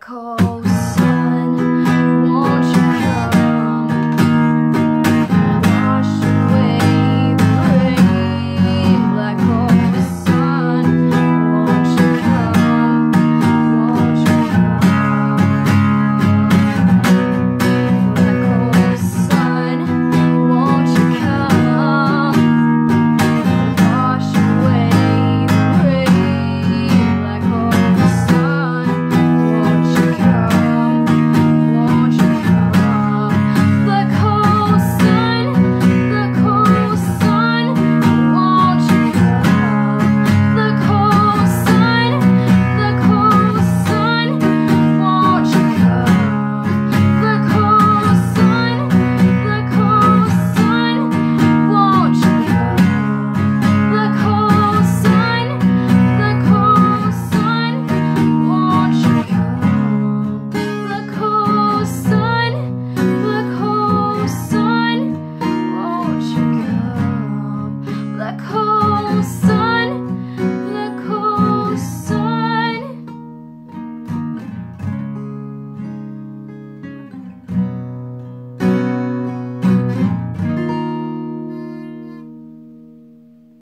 Call.